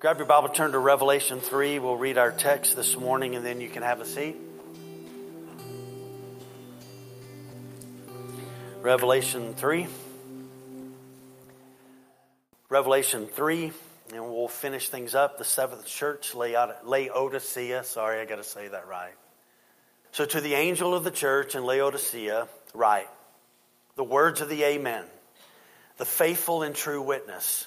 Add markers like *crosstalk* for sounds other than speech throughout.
Grab your Bible, turn to Revelation 3. We'll read our text this morning, and then you can have a seat. Revelation 3. Revelation 3, and we'll finish things up. The seventh church, Laodicea. Sorry, I got to say that right. So, to the angel of the church in Laodicea, write the words of the Amen, the faithful and true witness,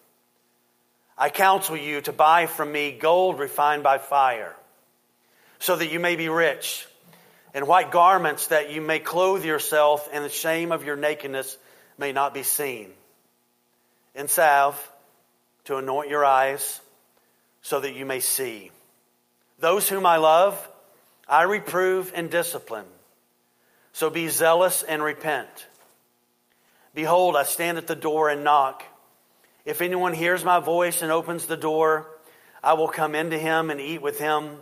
I counsel you to buy from me gold refined by fire, so that you may be rich, and white garments that you may clothe yourself, and the shame of your nakedness may not be seen, and salve to anoint your eyes, so that you may see. Those whom I love, I reprove and discipline. So be zealous and repent. Behold, I stand at the door and knock. If anyone hears my voice and opens the door, I will come into him and eat with him,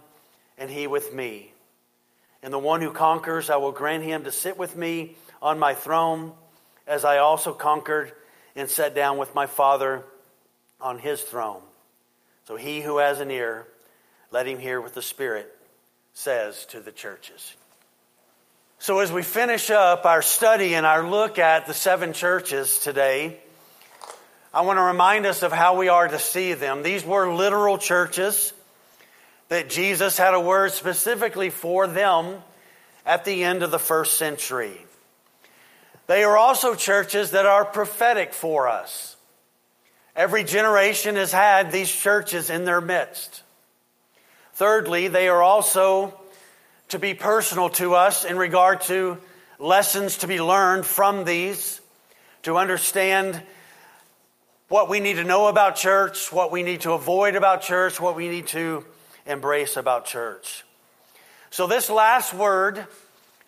and he with me. And the one who conquers, I will grant him to sit with me on my throne, as I also conquered and sat down with my Father on his throne. So he who has an ear, let him hear what the Spirit says to the churches. So, as we finish up our study and our look at the seven churches today, I want to remind us of how we are to see them. These were literal churches that Jesus had a word specifically for them at the end of the first century. They are also churches that are prophetic for us. Every generation has had these churches in their midst. Thirdly, they are also to be personal to us in regard to lessons to be learned from these, to understand what we need to know about church, what we need to avoid about church, what we need to embrace about church. So, this last word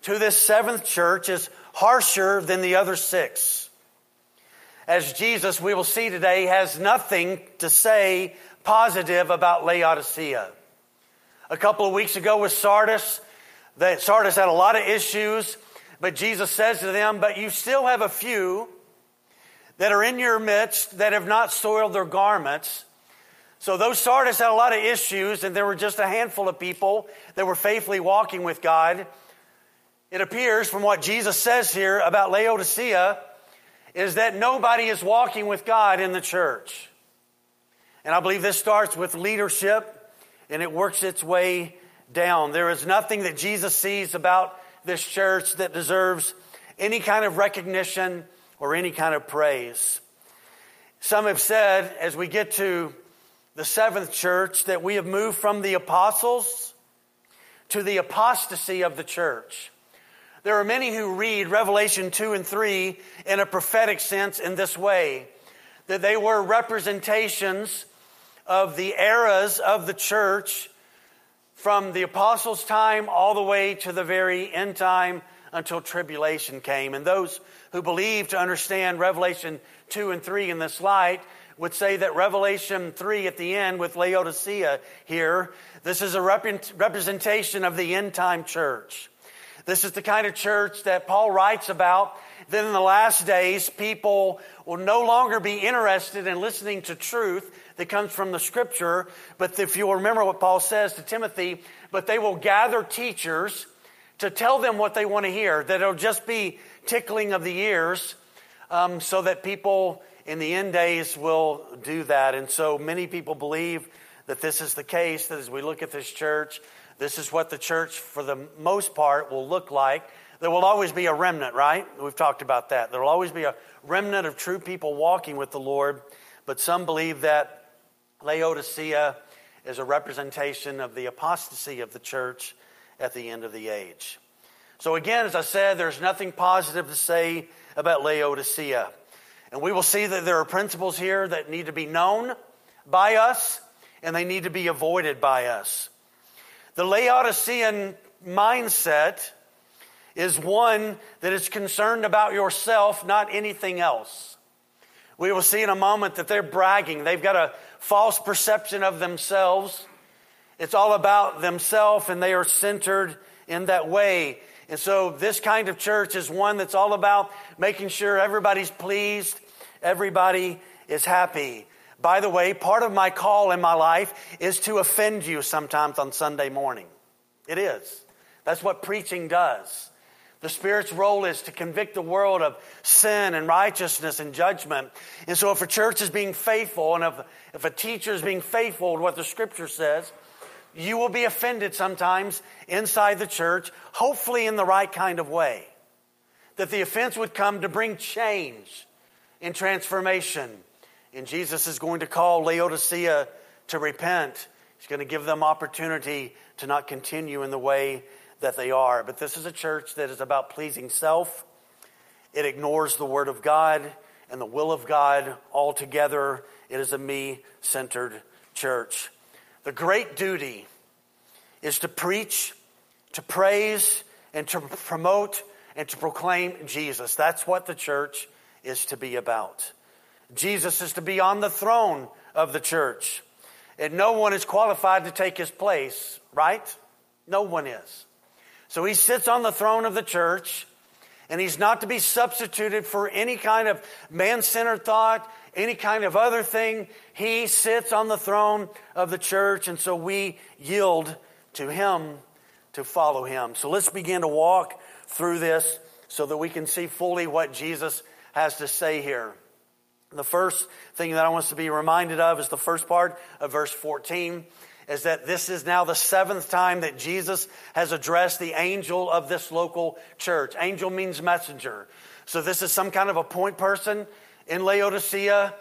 to this seventh church is harsher than the other six. As Jesus, we will see today, has nothing to say positive about Laodicea. A couple of weeks ago with Sardis, that Sardis had a lot of issues, but Jesus says to them, But you still have a few that are in your midst that have not soiled their garments. So those Sardis had a lot of issues, and there were just a handful of people that were faithfully walking with God. It appears from what Jesus says here about Laodicea is that nobody is walking with God in the church. And I believe this starts with leadership and it works its way down. There is nothing that Jesus sees about this church that deserves any kind of recognition or any kind of praise. Some have said, as we get to the seventh church, that we have moved from the apostles to the apostasy of the church. There are many who read Revelation 2 and 3 in a prophetic sense in this way that they were representations of the eras of the church from the apostles' time all the way to the very end time until tribulation came. And those who believe to understand Revelation 2 and 3 in this light would say that Revelation 3 at the end with Laodicea here, this is a representation of the end time church. This is the kind of church that Paul writes about. Then in the last days, people will no longer be interested in listening to truth that comes from the scripture. But if you'll remember what Paul says to Timothy, but they will gather teachers to tell them what they want to hear, that it'll just be tickling of the ears, um, so that people in the end days will do that. And so many people believe that this is the case, that as we look at this church, this is what the church, for the most part, will look like. There will always be a remnant, right? We've talked about that. There will always be a remnant of true people walking with the Lord, but some believe that Laodicea is a representation of the apostasy of the church at the end of the age. So, again, as I said, there's nothing positive to say about Laodicea. And we will see that there are principles here that need to be known by us and they need to be avoided by us. The Laodicean mindset is one that is concerned about yourself, not anything else. We will see in a moment that they're bragging. They've got a false perception of themselves. It's all about themselves, and they are centered in that way. And so, this kind of church is one that's all about making sure everybody's pleased, everybody is happy. By the way, part of my call in my life is to offend you sometimes on Sunday morning. It is. That's what preaching does. The Spirit's role is to convict the world of sin and righteousness and judgment. And so, if a church is being faithful and if, if a teacher is being faithful to what the Scripture says, you will be offended sometimes inside the church, hopefully in the right kind of way. That the offense would come to bring change and transformation. And Jesus is going to call Laodicea to repent. He's going to give them opportunity to not continue in the way that they are. But this is a church that is about pleasing self. It ignores the Word of God and the will of God altogether. It is a me centered church. The great duty is to preach, to praise, and to promote and to proclaim Jesus. That's what the church is to be about. Jesus is to be on the throne of the church. And no one is qualified to take his place, right? No one is. So he sits on the throne of the church, and he's not to be substituted for any kind of man centered thought, any kind of other thing. He sits on the throne of the church, and so we yield to him to follow him. So let's begin to walk through this so that we can see fully what Jesus has to say here. The first thing that I want us to be reminded of is the first part of verse 14 is that this is now the seventh time that Jesus has addressed the angel of this local church. Angel means messenger. So this is some kind of a point person in Laodicea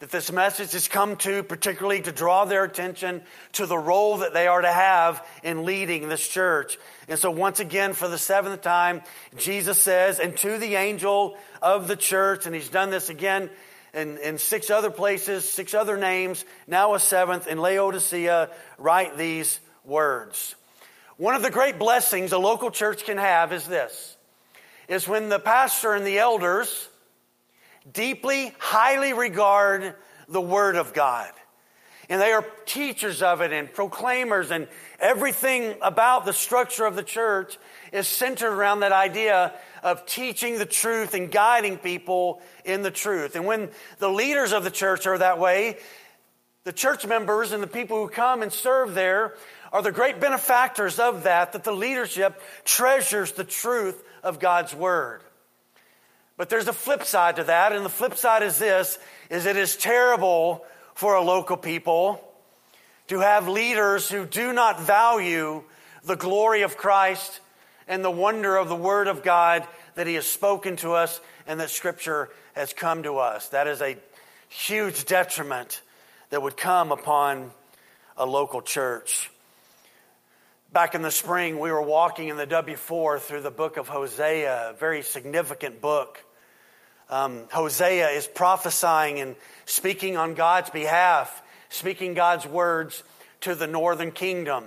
that this message has come to, particularly to draw their attention to the role that they are to have in leading this church. And so, once again, for the seventh time, Jesus says, and to the angel of the church, and he's done this again in, in six other places, six other names, now a seventh in Laodicea, write these words. One of the great blessings a local church can have is this is when the pastor and the elders deeply, highly regard the Word of God. And they are teachers of it and proclaimers, and everything about the structure of the church is centered around that idea of teaching the truth and guiding people in the truth. And when the leaders of the church are that way, the church members and the people who come and serve there are the great benefactors of that, that the leadership treasures the truth of God's word. But there's a flip side to that, and the flip side is this, is it is terrible for a local people to have leaders who do not value the glory of Christ and the wonder of the Word of God that He has spoken to us and that Scripture has come to us. That is a huge detriment that would come upon a local church. Back in the spring, we were walking in the W4 through the book of Hosea, a very significant book. Um, Hosea is prophesying and speaking on God's behalf, speaking God's words to the northern kingdom.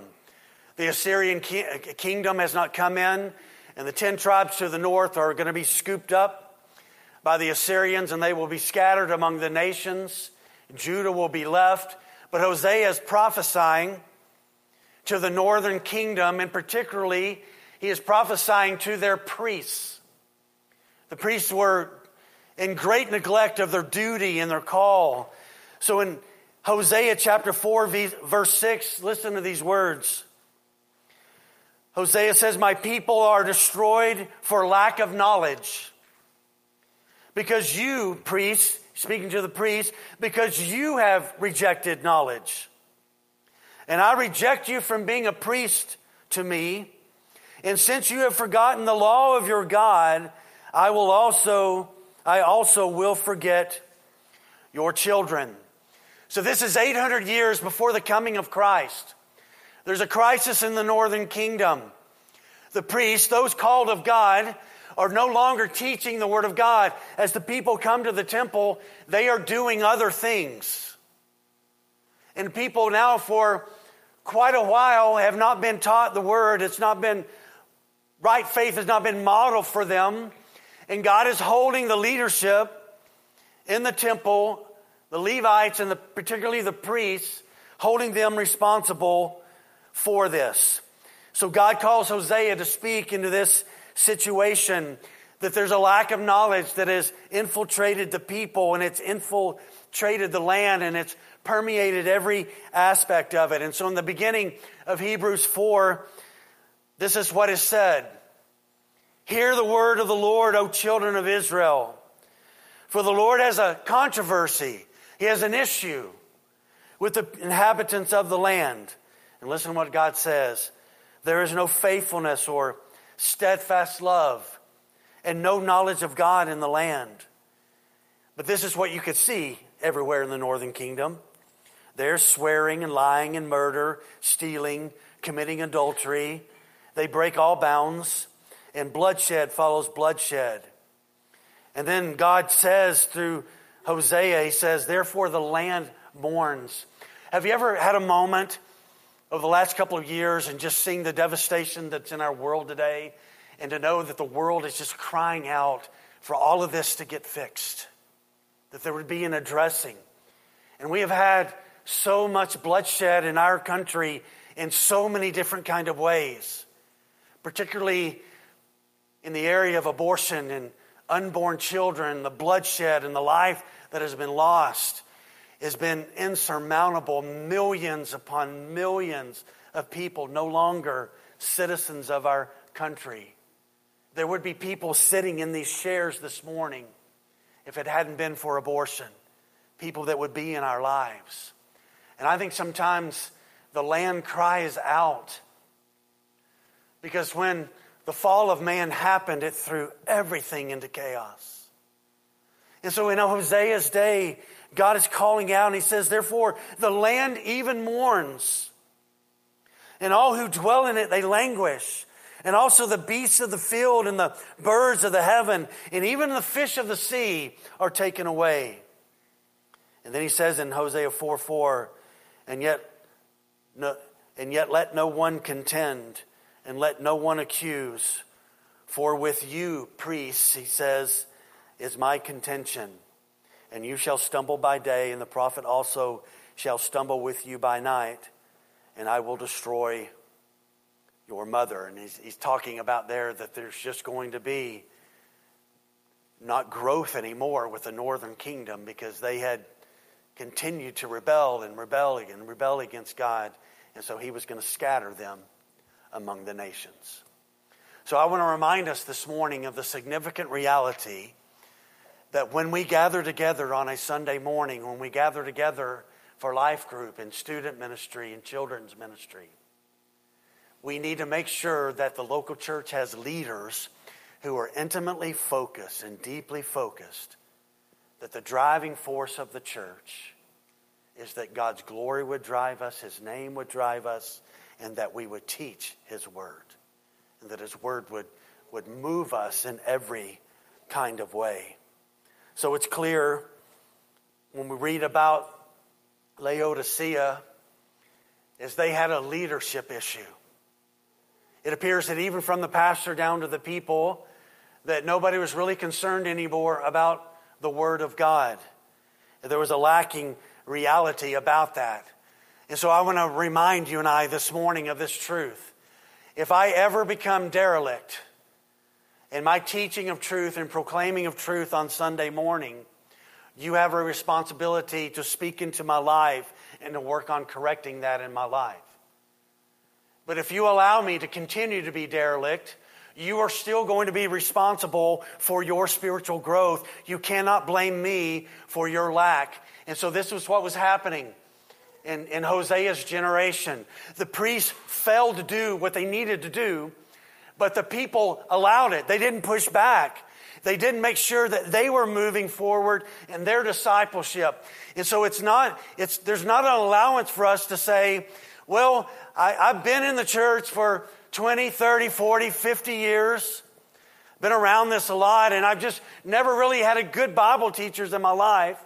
The Assyrian ki- kingdom has not come in, and the 10 tribes to the north are going to be scooped up by the Assyrians, and they will be scattered among the nations. Judah will be left. But Hosea is prophesying to the northern kingdom, and particularly, he is prophesying to their priests. The priests were in great neglect of their duty and their call. So in Hosea chapter 4, verse 6, listen to these words. Hosea says, My people are destroyed for lack of knowledge. Because you, priests, speaking to the priests, because you have rejected knowledge. And I reject you from being a priest to me. And since you have forgotten the law of your God, I will also, I also will forget your children. So this is 800 years before the coming of Christ. There's a crisis in the northern kingdom. The priests, those called of God, are no longer teaching the Word of God. As the people come to the temple, they are doing other things. And people now, for quite a while, have not been taught the word. It's not been, right faith has not been modeled for them. And God is holding the leadership in the temple, the Levites and the, particularly the priests, holding them responsible for this. So God calls Hosea to speak into this situation that there's a lack of knowledge that has infiltrated the people and it's infiltrated the land and it's permeated every aspect of it. And so in the beginning of Hebrews 4, this is what is said. Hear the word of the Lord, O children of Israel. For the Lord has a controversy. He has an issue with the inhabitants of the land. And listen to what God says. There is no faithfulness or steadfast love and no knowledge of God in the land. But this is what you could see everywhere in the northern kingdom. There's swearing and lying and murder, stealing, committing adultery. They break all bounds, and bloodshed follows bloodshed. And then God says through Hosea, He says, Therefore the land mourns. Have you ever had a moment over the last couple of years and just seeing the devastation that's in our world today and to know that the world is just crying out for all of this to get fixed, that there would be an addressing. And we have had so much bloodshed in our country in so many different kind of ways, particularly in the area of abortion and unborn children, the bloodshed and the life that has been lost has been insurmountable. Millions upon millions of people no longer citizens of our country. There would be people sitting in these chairs this morning if it hadn't been for abortion, people that would be in our lives. And I think sometimes the land cries out because when the fall of man happened, it threw everything into chaos. And so in Hosea's day, God is calling out and he says, Therefore, the land even mourns, and all who dwell in it, they languish and also the beasts of the field and the birds of the heaven, and even the fish of the sea are taken away. And then he says in Hosea 4 4, and yet, no, and yet let no one contend, and let no one accuse. For with you, priests, he says, is my contention. And you shall stumble by day, and the prophet also shall stumble with you by night, and I will destroy your mother. And he's, he's talking about there that there's just going to be not growth anymore with the northern kingdom because they had continued to rebel and rebel and rebel against God. And so he was going to scatter them among the nations. So I want to remind us this morning of the significant reality that when we gather together on a Sunday morning, when we gather together for life group and student ministry and children's ministry, we need to make sure that the local church has leaders who are intimately focused and deeply focused that the driving force of the church is that God's glory would drive us, His name would drive us, and that we would teach His word. And that His word would, would move us in every kind of way. So it's clear when we read about Laodicea is they had a leadership issue. It appears that even from the pastor down to the people, that nobody was really concerned anymore about the Word of God. There was a lacking reality about that. And so I want to remind you and I this morning of this truth. If I ever become derelict in my teaching of truth and proclaiming of truth on Sunday morning, you have a responsibility to speak into my life and to work on correcting that in my life. But if you allow me to continue to be derelict, you are still going to be responsible for your spiritual growth. You cannot blame me for your lack. And so this was what was happening in, in Hosea's generation. The priests failed to do what they needed to do, but the people allowed it. They didn't push back. They didn't make sure that they were moving forward in their discipleship. And so it's not, it's, there's not an allowance for us to say, well, I, I've been in the church for 20, 30, 40, 50 years. Been around this a lot, and I've just never really had a good Bible teachers in my life.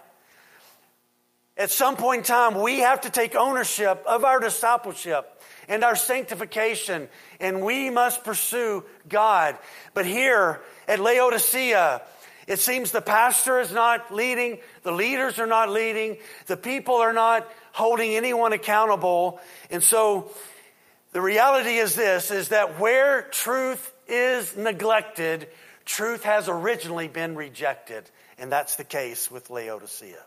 At some point in time, we have to take ownership of our discipleship and our sanctification, and we must pursue God. But here at Laodicea, it seems the pastor is not leading, the leaders are not leading, the people are not holding anyone accountable. And so the reality is this is that where truth is neglected, truth has originally been rejected. And that's the case with Laodicea.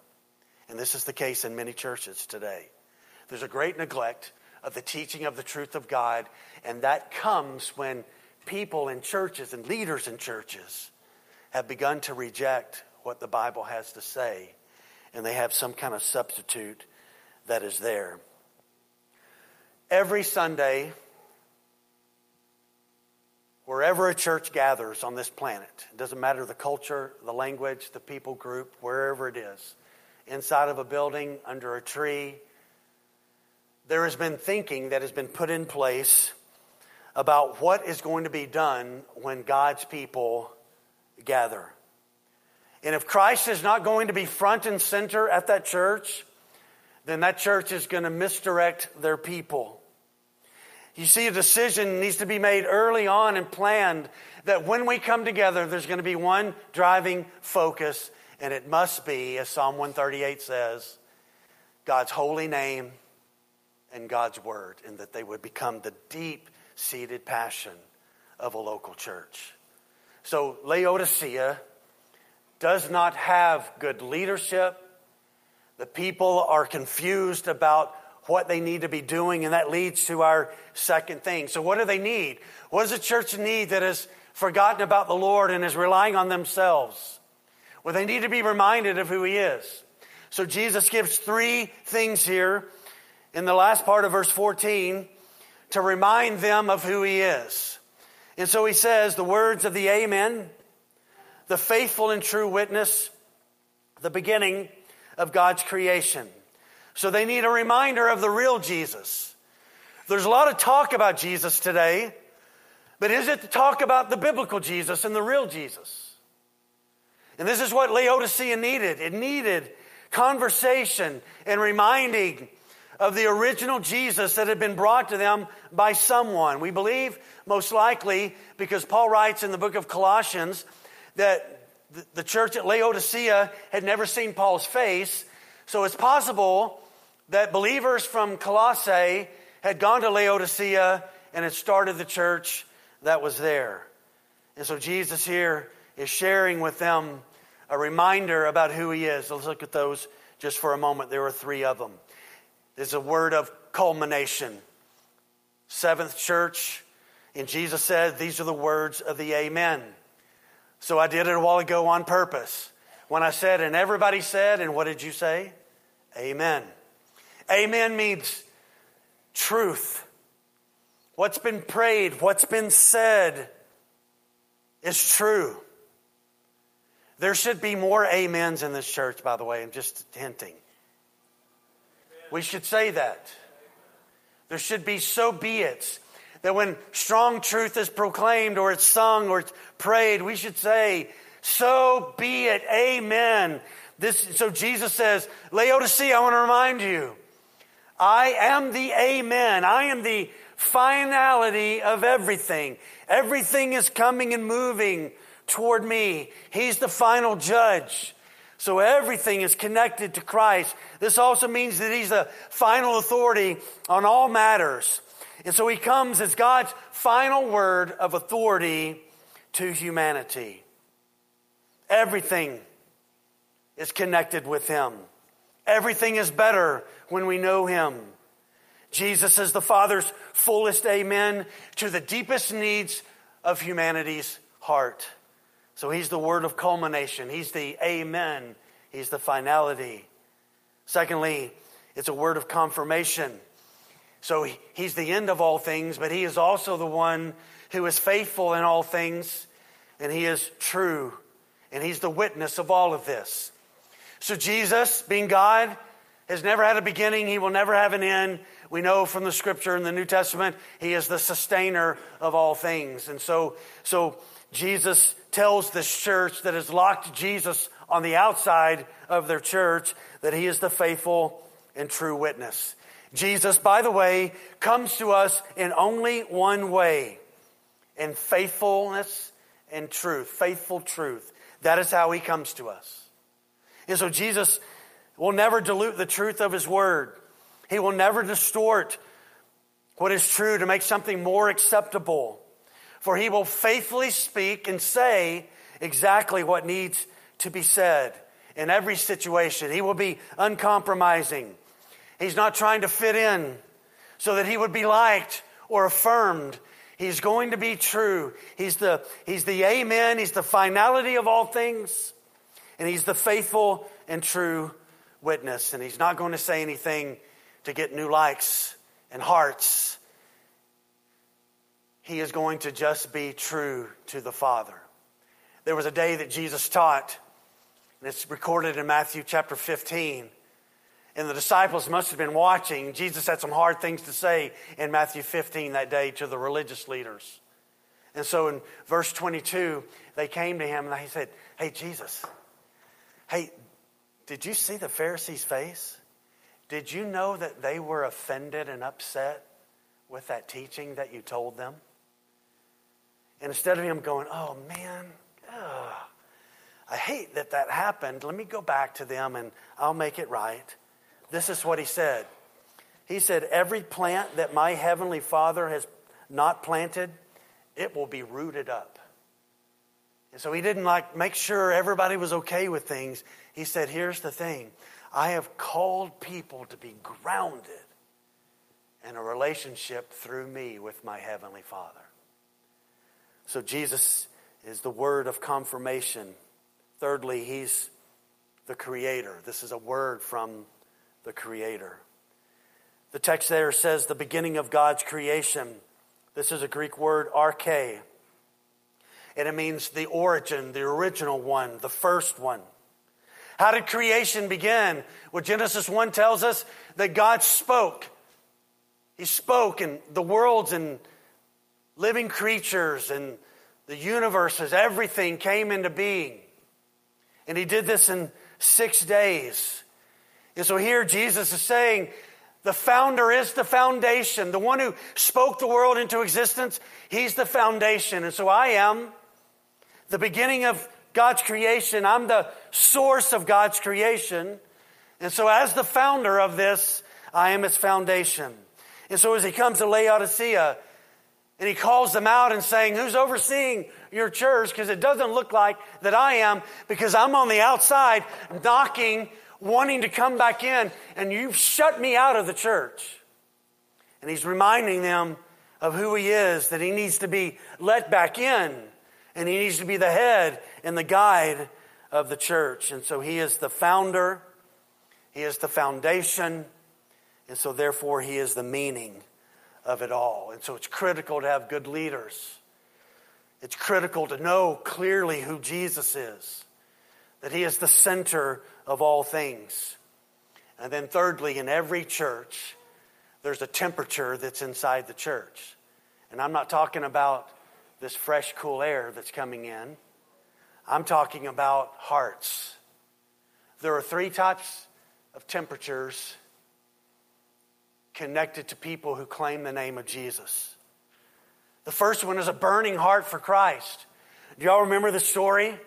And this is the case in many churches today. There's a great neglect of the teaching of the truth of God, and that comes when people in churches and leaders in churches have begun to reject what the Bible has to say, and they have some kind of substitute that is there. Every Sunday, wherever a church gathers on this planet, it doesn't matter the culture, the language, the people group, wherever it is, inside of a building, under a tree, there has been thinking that has been put in place about what is going to be done when God's people gather. And if Christ is not going to be front and center at that church, then that church is going to misdirect their people. You see, a decision needs to be made early on and planned that when we come together, there's going to be one driving focus, and it must be, as Psalm 138 says, God's holy name and God's word, and that they would become the deep seated passion of a local church. So, Laodicea does not have good leadership. The people are confused about what they need to be doing, and that leads to our second thing. So, what do they need? What does a church need that has forgotten about the Lord and is relying on themselves? Well, they need to be reminded of who He is. So, Jesus gives three things here in the last part of verse 14 to remind them of who He is. And so He says the words of the Amen, the faithful and true witness, the beginning of God's creation. So they need a reminder of the real Jesus. There's a lot of talk about Jesus today, but is it to talk about the biblical Jesus and the real Jesus? And this is what Laodicea needed. It needed conversation and reminding of the original Jesus that had been brought to them by someone. We believe, most likely, because Paul writes in the book of Colossians that the church at Laodicea had never seen Paul's face. So it's possible that believers from Colossae had gone to Laodicea and had started the church that was there. And so Jesus here is sharing with them a reminder about who he is. Let's look at those just for a moment. There were three of them. There's a word of culmination. Seventh church, and Jesus said, These are the words of the Amen. So I did it a while ago on purpose. When I said, and everybody said, and what did you say? Amen. Amen means truth. What's been prayed, what's been said is true. There should be more amens in this church, by the way, I'm just hinting. We should say that. There should be so be it. That when strong truth is proclaimed or it's sung or it's prayed, we should say, so be it. Amen. This, so Jesus says, Laodicea, I want to remind you, I am the Amen. I am the finality of everything. Everything is coming and moving toward me. He's the final judge. So everything is connected to Christ. This also means that He's the final authority on all matters. And so He comes as God's final word of authority to humanity. Everything is connected with Him. Everything is better when we know Him. Jesus is the Father's fullest amen to the deepest needs of humanity's heart. So he's the word of culmination. He's the amen. He's the finality. Secondly, it's a word of confirmation. So he's the end of all things, but he is also the one who is faithful in all things, and he is true, and he's the witness of all of this. So Jesus, being God, has never had a beginning, he will never have an end. We know from the scripture in the New Testament, he is the sustainer of all things. And so, so Jesus tells this church that has locked Jesus on the outside of their church that he is the faithful and true witness. Jesus, by the way, comes to us in only one way in faithfulness and truth. Faithful truth. That is how he comes to us. And so Jesus will never dilute the truth of his word. He will never distort what is true to make something more acceptable. For he will faithfully speak and say exactly what needs to be said in every situation. He will be uncompromising. He's not trying to fit in so that he would be liked or affirmed. He's going to be true. He's the, he's the amen. He's the finality of all things. And he's the faithful and true witness. And he's not going to say anything to get new likes and hearts. He is going to just be true to the Father. There was a day that Jesus taught, and it's recorded in Matthew chapter 15. And the disciples must have been watching. Jesus had some hard things to say in Matthew 15 that day to the religious leaders. And so in verse 22, they came to him and they said, Hey, Jesus, hey, did you see the Pharisees' face? Did you know that they were offended and upset with that teaching that you told them? And instead of him going, oh man, ugh, I hate that that happened, let me go back to them and I'll make it right. This is what he said. He said, Every plant that my heavenly Father has not planted, it will be rooted up. And so he didn't like make sure everybody was okay with things. He said, Here's the thing I have called people to be grounded in a relationship through me with my Heavenly Father. So Jesus is the word of confirmation. Thirdly, he's the creator. This is a word from the creator. The text there says the beginning of God's creation. This is a Greek word, arche. And it means the origin, the original one, the first one. How did creation begin? Well, Genesis 1 tells us that God spoke. He spoke, and the worlds and living creatures and the universes, everything came into being. And He did this in six days. And so here Jesus is saying, the founder is the foundation. The one who spoke the world into existence, he's the foundation. And so I am the beginning of God's creation. I'm the source of God's creation. And so, as the founder of this, I am its foundation. And so, as he comes to Laodicea, and he calls them out and saying, Who's overseeing your church? Because it doesn't look like that I am, because I'm on the outside knocking, wanting to come back in, and you've shut me out of the church. And he's reminding them of who he is, that he needs to be let back in, and he needs to be the head and the guide of the church. And so he is the founder, he is the foundation, and so therefore he is the meaning of it all. And so it's critical to have good leaders. It's critical to know clearly who Jesus is, that he is the center of all things. And then, thirdly, in every church, there's a temperature that's inside the church. And I'm not talking about this fresh, cool air that's coming in. I'm talking about hearts. There are three types of temperatures connected to people who claim the name of Jesus. The first one is a burning heart for Christ. Do y'all remember the story?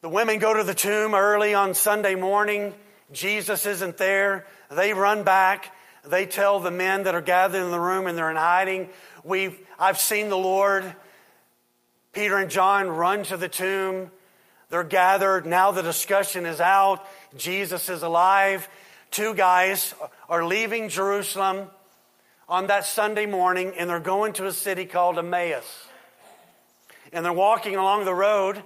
The women go to the tomb early on Sunday morning. Jesus isn't there. They run back. They tell the men that are gathered in the room and they're in hiding, We've, I've seen the Lord. Peter and John run to the tomb. They're gathered. Now the discussion is out. Jesus is alive. Two guys are leaving Jerusalem on that Sunday morning and they're going to a city called Emmaus. And they're walking along the road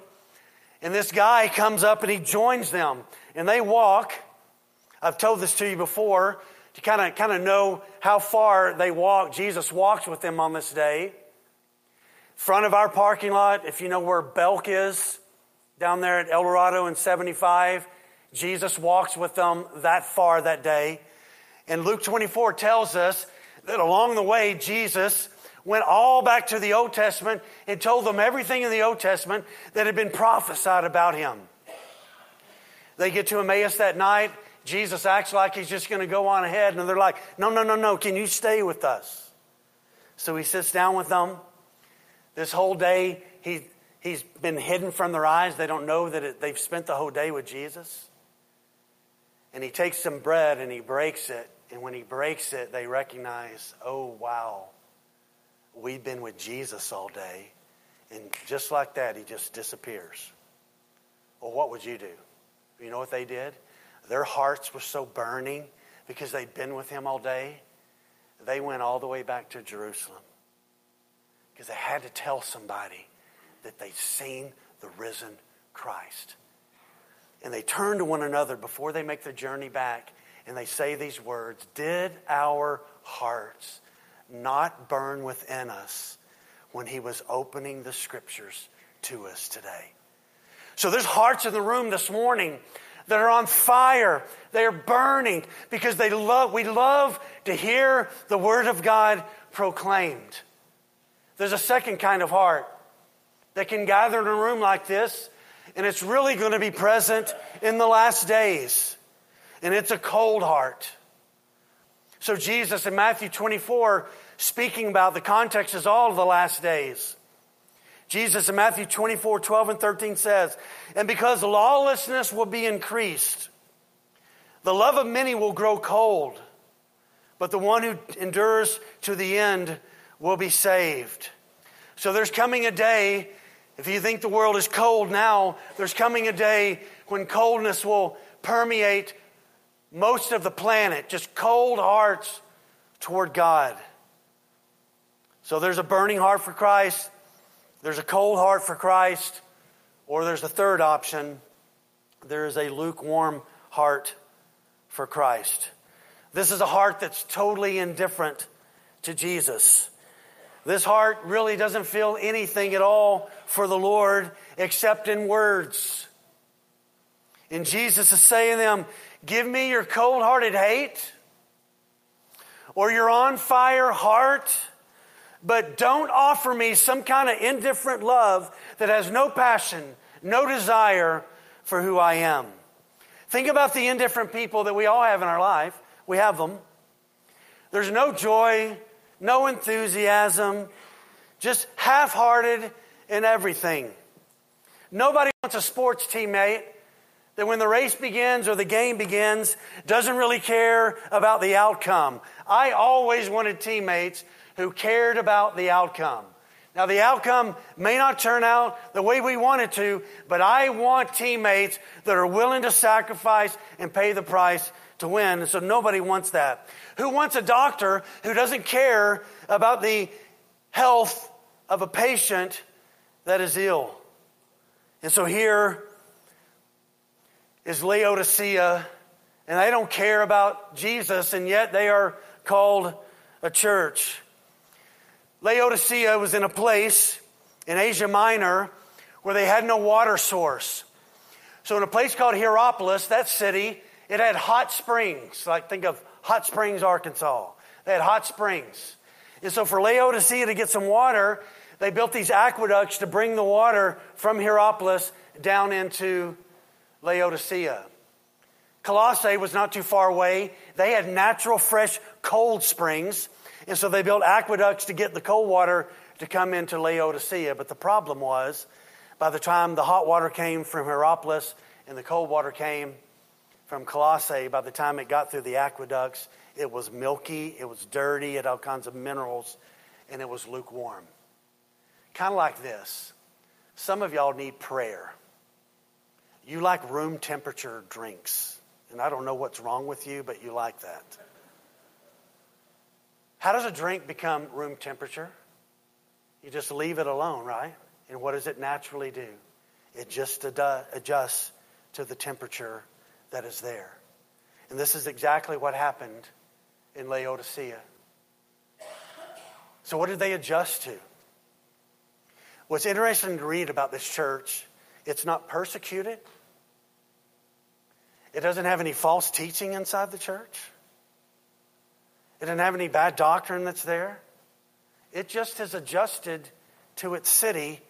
and this guy comes up and he joins them and they walk. I've told this to you before to kind of kind of know how far they walk. Jesus walks with them on this day front of our parking lot, if you know where Belk is, down there at El Dorado and 75, Jesus walks with them that far that day. And Luke 24 tells us that along the way, Jesus went all back to the Old Testament and told them everything in the Old Testament that had been prophesied about him. They get to Emmaus that night. Jesus acts like he's just going to go on ahead, and they're like, No, no, no, no, can you stay with us? So he sits down with them. This whole day, he, he's been hidden from their eyes. They don't know that it, they've spent the whole day with Jesus. And he takes some bread and he breaks it. And when he breaks it, they recognize, oh, wow, we've been with Jesus all day. And just like that, he just disappears. Well, what would you do? You know what they did? Their hearts were so burning because they'd been with him all day. They went all the way back to Jerusalem because they had to tell somebody that they'd seen the risen Christ. And they turn to one another before they make their journey back and they say these words Did our hearts not burn within us when he was opening the scriptures to us today? So there's hearts in the room this morning that are on fire. They are burning because they love, we love to hear the word of God proclaimed. There's a second kind of heart that can gather in a room like this, and it's really going to be present in the last days. And it's a cold heart. So, Jesus in Matthew 24, speaking about the context is all of the last days. Jesus in Matthew 24, 12 and 13 says, And because lawlessness will be increased, the love of many will grow cold, but the one who endures to the end will be saved. So there's coming a day, if you think the world is cold now, there's coming a day when coldness will permeate most of the planet, just cold hearts toward God. So there's a burning heart for Christ, there's a cold heart for Christ, or there's a third option there is a lukewarm heart for Christ. This is a heart that's totally indifferent to Jesus. This heart really doesn't feel anything at all for the Lord except in words. And Jesus is saying to them, Give me your cold hearted hate or your on fire heart, but don't offer me some kind of indifferent love that has no passion, no desire for who I am. Think about the indifferent people that we all have in our life. We have them. There's no joy, no enthusiasm, just half hearted in everything. Nobody wants a sports teammate that when the race begins or the game begins, doesn't really care about the outcome. I always wanted teammates who cared about the outcome. Now, the outcome may not turn out the way we want it to, but I want teammates that are willing to sacrifice and pay the price to win. And so nobody wants that. Who wants a doctor who doesn't care about the health of a patient that is ill? And so here is Laodicea, and they don't care about Jesus, and yet they are called a church. Laodicea was in a place in Asia Minor where they had no water source. So, in a place called Hierapolis, that city, it had hot springs. Like, think of Hot Springs, Arkansas. They had hot springs. And so, for Laodicea to get some water, they built these aqueducts to bring the water from Hierapolis down into Laodicea. Colossae was not too far away. They had natural, fresh, cold springs. And so they built aqueducts to get the cold water to come into Laodicea. But the problem was, by the time the hot water came from Hierapolis and the cold water came from Colossae, by the time it got through the aqueducts, it was milky, it was dirty, it had all kinds of minerals, and it was lukewarm. Kind of like this. Some of y'all need prayer. You like room temperature drinks. And I don't know what's wrong with you, but you like that. How does a drink become room temperature? You just leave it alone, right? And what does it naturally do? It just adjusts to the temperature that is there. And this is exactly what happened in Laodicea. So, what did they adjust to? What's interesting to read about this church, it's not persecuted, it doesn't have any false teaching inside the church. It doesn't have any bad doctrine that's there. It just has adjusted to its city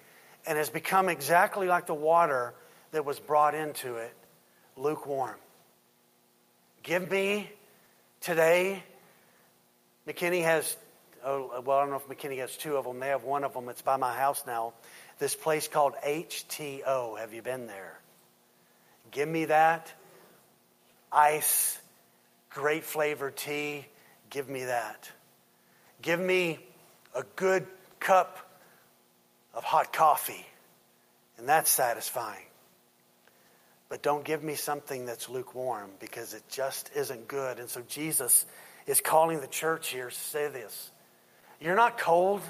and has become exactly like the water that was brought into it lukewarm. Give me today. McKinney has, oh, well, I don't know if McKinney has two of them. They have one of them. It's by my house now. This place called HTeaO. Have you been there? Give me that. Ice, great flavor tea. Give me that. Give me a good cup of hot coffee, and that's satisfying. But don't give me something that's lukewarm because it just isn't good. And so Jesus is calling the church here to say this You're not cold,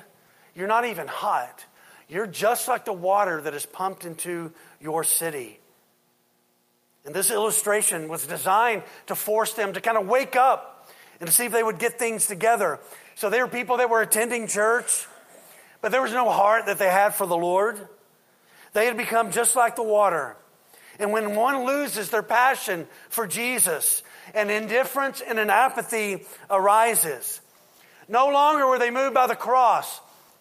you're not even hot. You're just like the water that is pumped into your city. And this illustration was designed to force them to kind of wake up and to see if they would get things together. So they were people that were attending church, but there was no heart that they had for the Lord. They had become just like the water. And when one loses their passion for Jesus, an indifference and an apathy arises. No longer were they moved by the cross.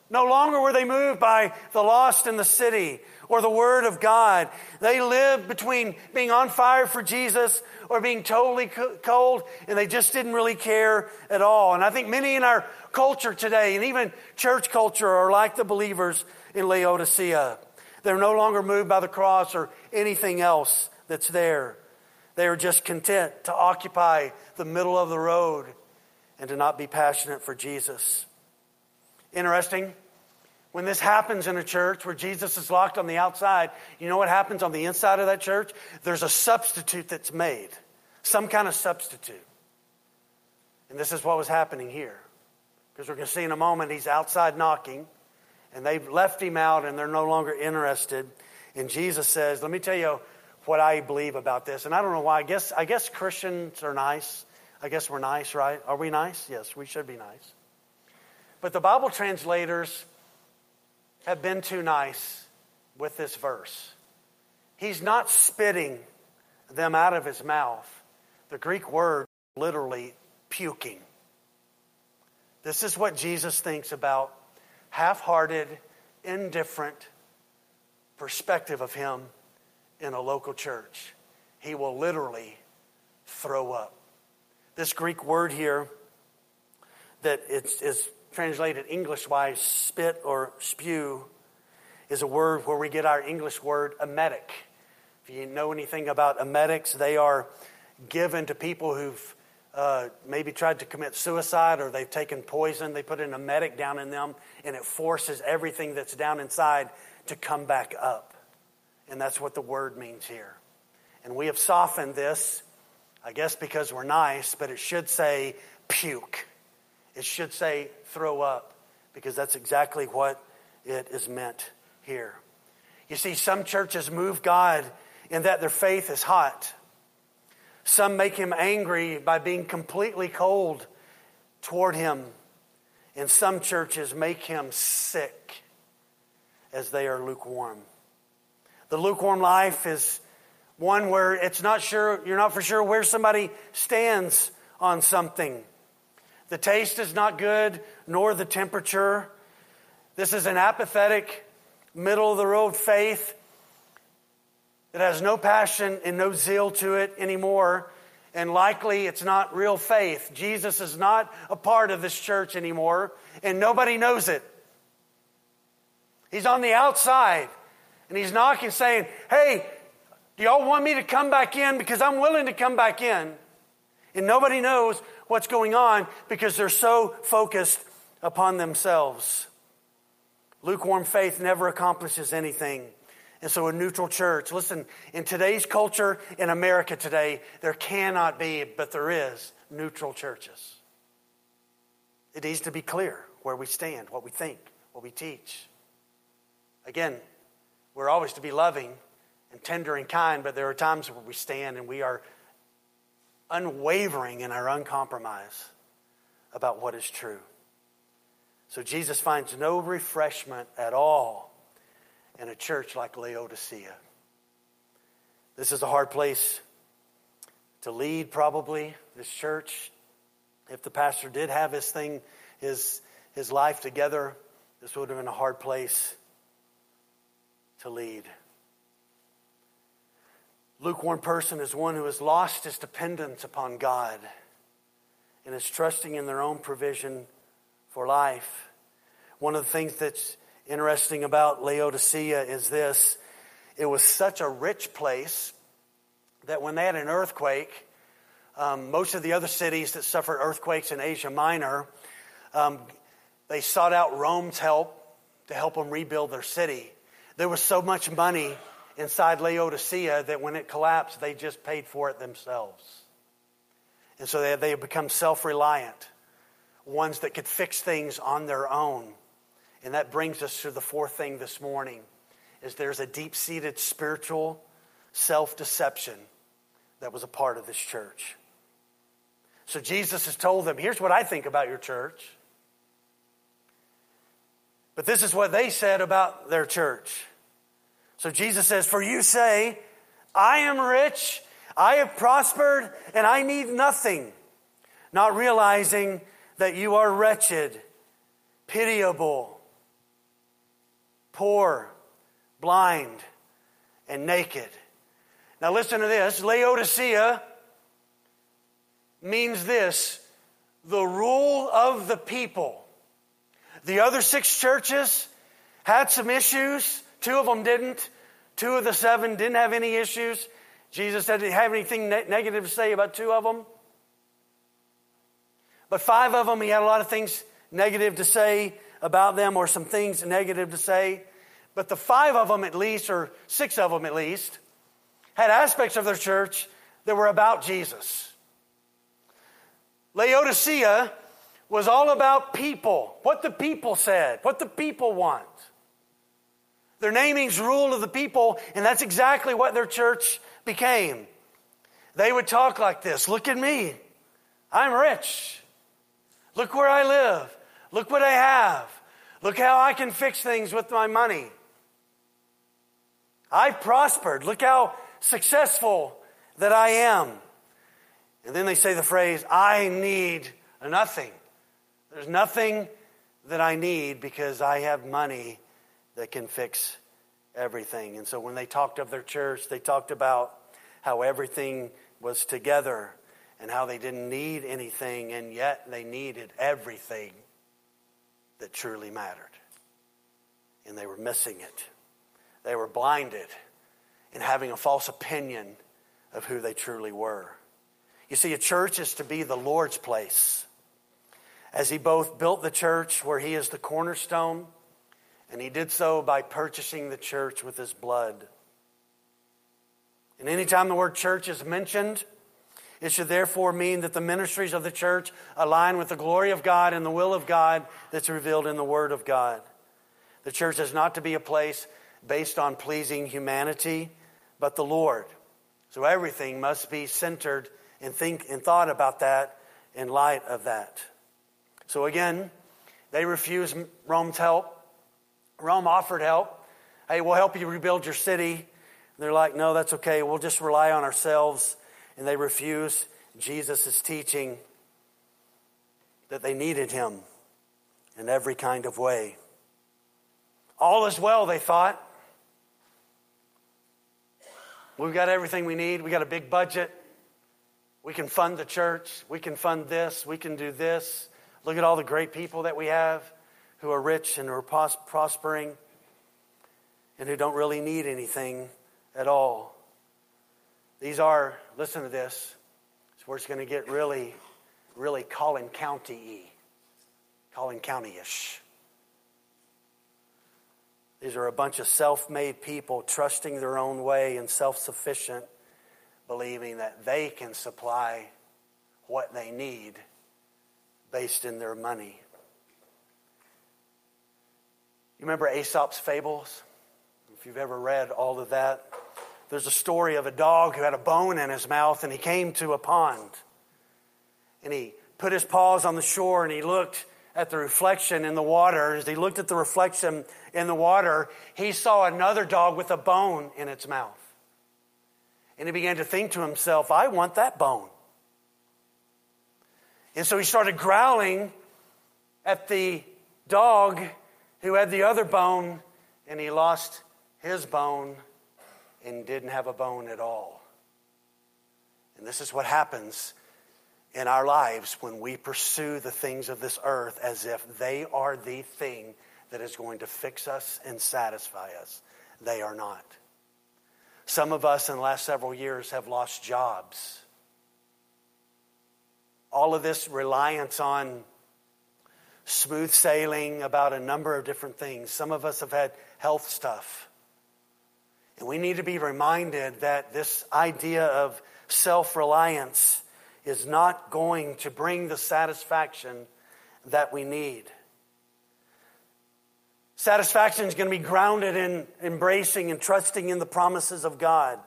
No longer were they moved by the lost in the city or the Word of God. They lived between being on fire for Jesus or being totally cold, and they just didn't really care at all. And I think many in our culture today, and even church culture, are like the believers in Laodicea. They're no longer moved by the cross or anything else that's there. They are just content to occupy the middle of the road and to not be passionate for Jesus. Interesting. When this happens in a church where Jesus is locked on the outside, you know what happens on the inside of that church? There's a substitute that's made, some kind of substitute. And this is what was happening here. Because we're going to see in a moment, he's outside knocking, and they've left him out, and they're no longer interested. And Jesus says, Let me tell you what I believe about this. And I don't know why. I guess, I guess Christians are nice. I guess we're nice, right? Are we nice? Yes, we should be nice. But the Bible translators have been too nice with this verse. He's not spitting them out of his mouth. The Greek word literally puking. This is what Jesus thinks about half hearted, indifferent perspective of him in a local church. He will literally throw up. This Greek word here that that is translated English wise, spit or spew, is a word where we get our English word emetic. If you know anything about emetics, they are given to people who've uh, maybe tried to commit suicide or they've taken poison. They put an emetic down in them and it forces everything that's down inside to come back up. And that's what the word means here. And we have softened this, I guess because we're nice, but it should say puke. It should say throw up because that's exactly what it is meant here. You see, some churches move God in that their faith is hot. Some make him angry by being completely cold toward him. And some churches make him sick as they are lukewarm. The lukewarm life is one where it's not sure, you're not for sure where somebody stands on something. The taste is not good, nor the temperature. This is an apathetic, middle of the road faith that has no passion and no zeal to it anymore. And likely it's not real faith. Jesus is not a part of this church anymore, and nobody knows it. He's on the outside, and he's knocking, saying, Hey, do y'all want me to come back in? Because I'm willing to come back in. And nobody knows what's going on because they're so focused upon themselves. Lukewarm faith never accomplishes anything. And so, a neutral church, listen, in today's culture, in America today, there cannot be, but there is, neutral churches. It needs to be clear where we stand, what we think, what we teach. Again, we're always to be loving and tender and kind, but there are times where we stand and we are unwavering in our uncompromise about what is true. So Jesus finds no refreshment at all in a church like Laodicea. This is a hard place to lead, probably, this church. If the pastor did have his thing, his, his life together, this would have been a hard place to lead. Lukewarm person is one who has lost his dependence upon God and is trusting in their own provision for life. One of the things that's interesting about Laodicea is this it was such a rich place that when they had an earthquake, um, most of the other cities that suffered earthquakes in Asia Minor, um, they sought out Rome's help to help them rebuild their city. There was so much money inside Laodicea that when it collapsed, they just paid for it themselves. And so they, they become self reliant, ones that could fix things on their own. And that brings us to the fourth thing this morning is there's a deep-seated spiritual self-deception that was a part of this church. So Jesus has told them, here's what I think about your church. But this is what they said about their church. So Jesus says, For you say, I am rich, I have prospered, and I need nothing, not realizing that you are wretched, pitiable, poor, blind, and naked. Now listen to this Laodicea means this the rule of the people. The other six churches had some issues. Two of them didn't. Two of the seven didn't have any issues. Jesus said, didn't have anything ne- negative to say about two of them. But five of them, he had a lot of things negative to say about them or some things negative to say. But the five of them, at least, or six of them at least, had aspects of their church that were about Jesus. Laodicea was all about people, what the people said, what the people want. Their naming's rule of the people, and that's exactly what their church became. They would talk like this Look at me. I'm rich. Look where I live. Look what I have. Look how I can fix things with my money. I've prospered. Look how successful that I am. And then they say the phrase, I need nothing. There's nothing that I need because I have money that can fix everything. And so when they talked of their church, they talked about how everything was together and how they didn't need anything, and yet they needed everything that truly mattered. And they were missing it. They were blinded in having a false opinion of who they truly were. You see, a church is to be the Lord's place as he both built the church where he is the cornerstone, and he did so by purchasing the church with his blood. And anytime the word church is mentioned, it should therefore mean that the ministries of the church align with the glory of God and the will of God that's revealed in the Word of God. The church is not to be a place based on pleasing humanity, but the Lord. So everything must be centered and think and thought about that in light of that. So again, they refuse Rome's help. Rome offered help. Hey, we'll help you rebuild your city. And they're like, no, that's okay. We'll just rely on ourselves. And they refuse. Jesus' is teaching that they needed him in every kind of way. All is well, they thought. We've got everything we need. We got a big budget. We can fund the church. We can fund this. We can do this. Look at all the great people that we have who are rich and are pros- prospering and who don't really need anything at all. These are, listen to this, it's where it's going to get really, really Collin County Collin County ish. These are a bunch of self made people trusting their own way and self sufficient, believing that they can supply what they need based in their money. You remember Aesop's fables? If you've ever read all of that, there's a story of a dog who had a bone in his mouth and he came to a pond. And he put his paws on the shore and he looked at the reflection in the water. As he looked at the reflection in the water, he saw another dog with a bone in its mouth. And he began to think to himself, I want that bone. And so he started growling at the dog who had the other bone and he lost his bone and didn't have a bone at all. And this is what happens in our lives when we pursue the things of this earth as if they are the thing that is going to fix us and satisfy us. They are not. Some of us in the last several years have lost jobs. All of this reliance on smooth sailing about a number of different things. Some of us have had health stuff. And we need to be reminded that this idea of self reliance is not going to bring the satisfaction that we need. Satisfaction is going to be grounded in embracing and trusting in the promises of God.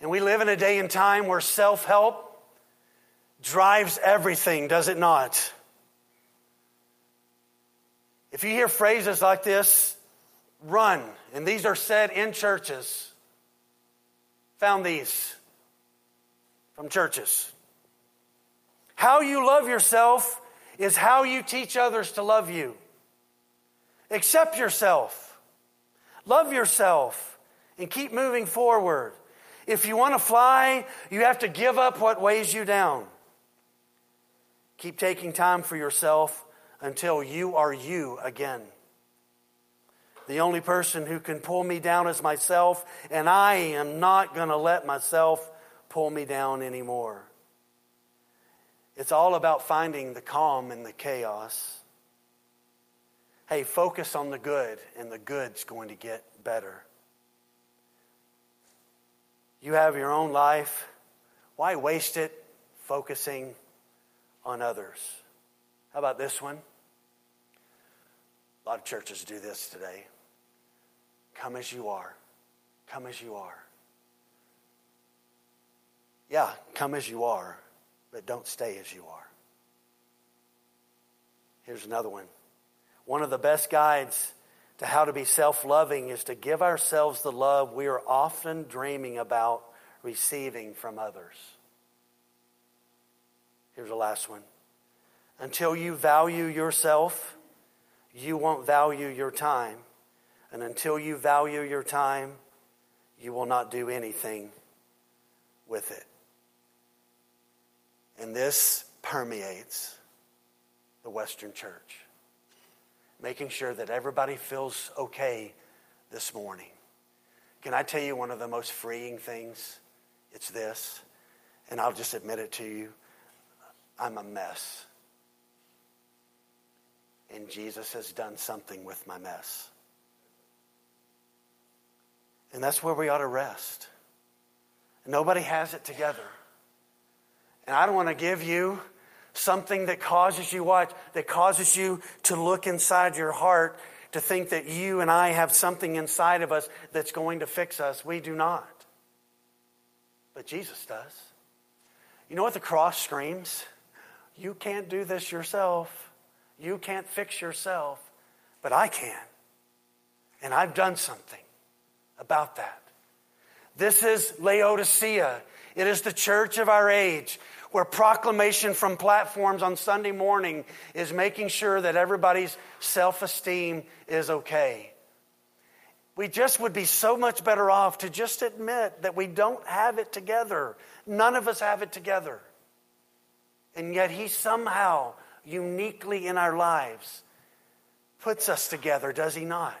And we live in a day and time where self help drives everything, does it not? If you hear phrases like this, run. And these are said in churches. Found these from churches. How you love yourself is how you teach others to love you. Accept yourself, love yourself, and keep moving forward. If you want to fly, you have to give up what weighs you down. Keep taking time for yourself until you are you again. The only person who can pull me down is myself, and I am not going to let myself pull me down anymore. It's all about finding the calm in the chaos. Hey, focus on the good, and the good's going to get better. You have your own life. Why waste it focusing on others. How about this one? A lot of churches do this today. Come as you are. Come as you are. Yeah, come as you are, but don't stay as you are. Here's another one. One of the best guides to how to be self loving is to give ourselves the love we are often dreaming about receiving from others. Here's the last one. Until you value yourself, you won't value your time. And until you value your time, you will not do anything with it. And this permeates the Western church, making sure that everybody feels okay this morning. Can I tell you one of the most freeing things? It's this, and I'll just admit it to you. I'm a mess. And Jesus has done something with my mess. And that's where we ought to rest. Nobody has it together. And I don't want to give you something that causes you what? That causes you to look inside your heart to think that you and I have something inside of us that's going to fix us. We do not. But Jesus does. You know what the cross screams? You can't do this yourself. You can't fix yourself, but I can. And I've done something about that. This is Laodicea. It is the church of our age where proclamation from platforms on Sunday morning is making sure that everybody's self esteem is okay. We just would be so much better off to just admit that we don't have it together. None of us have it together. And yet, He somehow, uniquely in our lives, puts us together, does He not?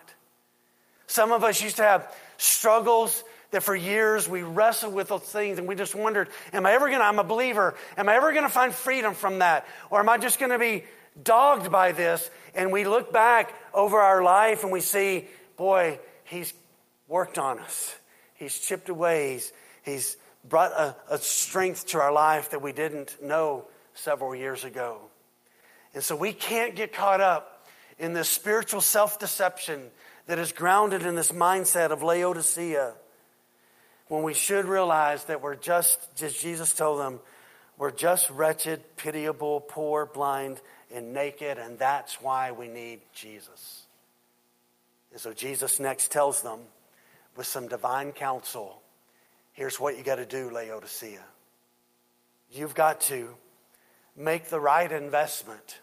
Some of us used to have struggles that for years we wrestled with those things and we just wondered, am I ever going to, I'm a believer, am I ever going to find freedom from that? Or am I just going to be dogged by this? And we look back over our life and we see, boy, He's worked on us. He's chipped away. He's, he's brought a, a strength to our life that we didn't know several years ago. And so we can't get caught up in this spiritual self deception that is grounded in this mindset of Laodicea when we should realize that we're just, as Jesus told them, we're just wretched, pitiable, poor, blind, and naked, and that's why we need Jesus. And so Jesus next tells them with some divine counsel here's what you got to do, Laodicea. You've got to make the right investment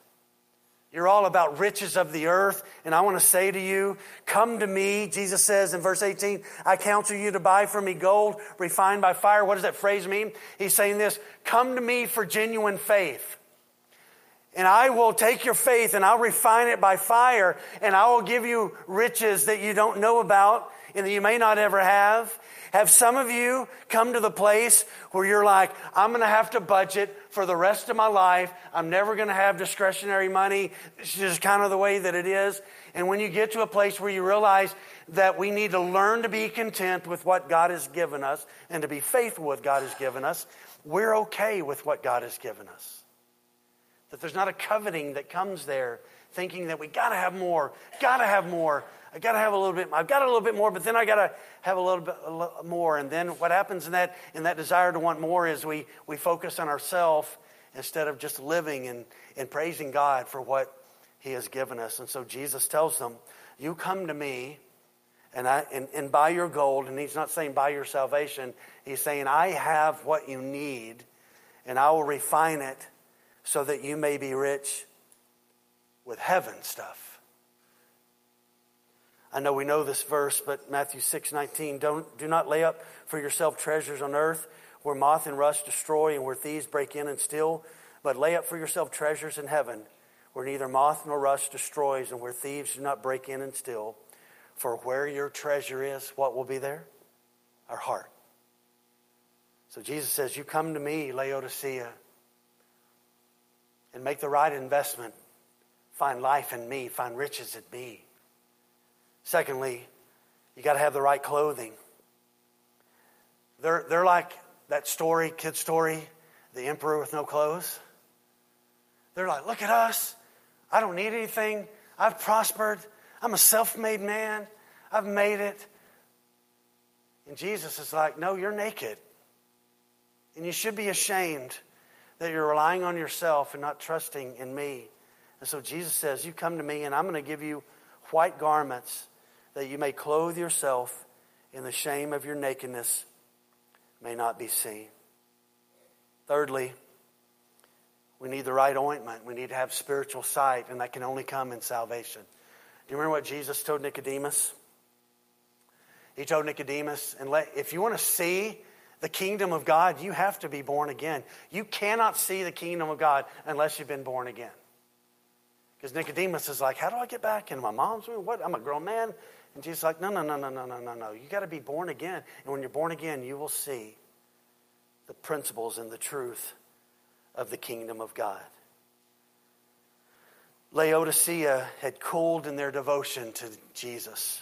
You're all about riches of the earth. And I want to say to you, come to me. Jesus says in verse 18, I counsel you to buy from me gold refined by fire. What does that phrase mean? He's saying this, come to me for genuine faith. And I will take your faith and I'll refine it by fire and I will give you riches that you don't know about and that you may not ever have. Have some of you come to the place where you're like, I'm going to have to budget for the rest of my life. I'm never going to have discretionary money. It's just kind of the way that it is. And when you get to a place where you realize that we need to learn to be content with what God has given us and to be faithful with God has given us, we're okay with what God has given us. That there's not a coveting that comes there thinking that we got to have more, got to have more. I got to have a little bit. I've got a little bit more, but then I got to have a little bit more. And then what happens in that in that desire to want more is we we focus on ourselves instead of just living and, and praising God for what He has given us. And so Jesus tells them, "You come to me, and I and, and buy your gold." And He's not saying buy your salvation. He's saying, "I have what you need, and I will refine it, so that you may be rich with heaven stuff." I know we know this verse, but Matthew 6 19, don't, do not lay up for yourself treasures on earth where moth and rust destroy and where thieves break in and steal, but lay up for yourself treasures in heaven where neither moth nor rust destroys and where thieves do not break in and steal. For where your treasure is, what will be there? Our heart. So Jesus says, You come to me, Laodicea, and make the right investment. Find life in me, find riches in me. Secondly, you got to have the right clothing. They're, they're like that story, kid story, the emperor with no clothes. They're like, look at us. I don't need anything. I've prospered. I'm a self made man. I've made it. And Jesus is like, no, you're naked. And you should be ashamed that you're relying on yourself and not trusting in me. And so Jesus says, You come to me, and I'm going to give you white garments that you may clothe yourself in the shame of your nakedness may not be seen. Thirdly, we need the right ointment. We need to have spiritual sight, and that can only come in salvation. Do you remember what Jesus told Nicodemus? He told Nicodemus, and let, if you want to see the kingdom of God, you have to be born again. You cannot see the kingdom of God unless you've been born again. Because Nicodemus is like, How do I get back into my mom's womb? What? I'm a grown man. And Jesus is like, No, no, no, no, no, no, no, no. You got to be born again. And when you're born again, you will see the principles and the truth of the kingdom of God. Laodicea had cooled in their devotion to Jesus.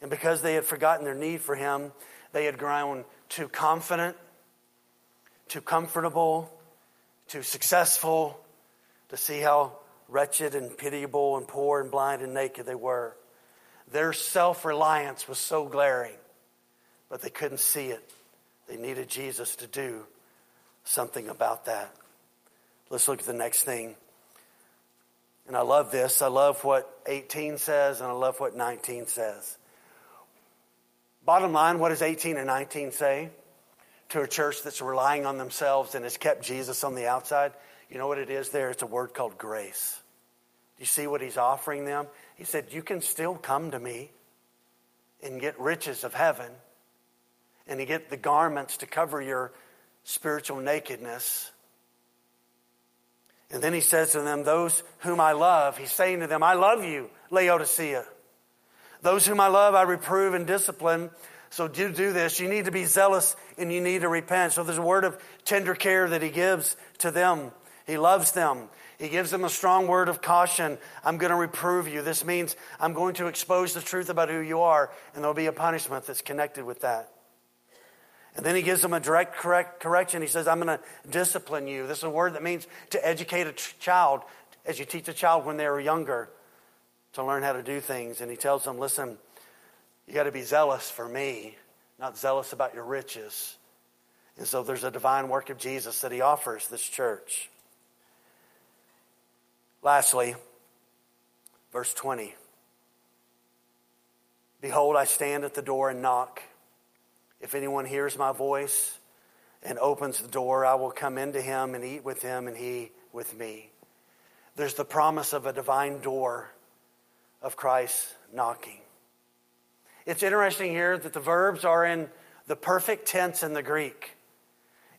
And because they had forgotten their need for him, they had grown too confident, too comfortable, too successful to see how wretched and pitiable and poor and blind and naked they were. Their self reliance was so glaring, but they couldn't see it. They needed Jesus to do something about that. Let's look at the next thing. And I love this. I love what 18 says, and I love what 19 says. Bottom line, what does 18 and 19 say to a church that's relying on themselves and has kept Jesus on the outside? You know what it is there? It's a word called grace. You see what he's offering them? He said, You can still come to me and get riches of heaven and to get the garments to cover your spiritual nakedness. And then he says to them, Those whom I love, he's saying to them, I love you, Laodicea. Those whom I love, I reprove and discipline. So do do this. You need to be zealous and you need to repent. So there's a word of tender care that he gives to them. He loves them. He gives them a strong word of caution. I'm going to reprove you. This means I'm going to expose the truth about who you are, and there'll be a punishment that's connected with that. And then he gives them a direct correct correction. He says, I'm going to discipline you. This is a word that means to educate a child as you teach a child when they are younger to learn how to do things. And he tells them, listen, you got to be zealous for me, not zealous about your riches. And so there's a divine work of Jesus that he offers this church. Lastly, verse 20 Behold, I stand at the door and knock. If anyone hears my voice and opens the door, I will come into him and eat with him and he with me. there's the promise of a divine door of Christ knocking. It's interesting here that the verbs are in the perfect tense in the Greek,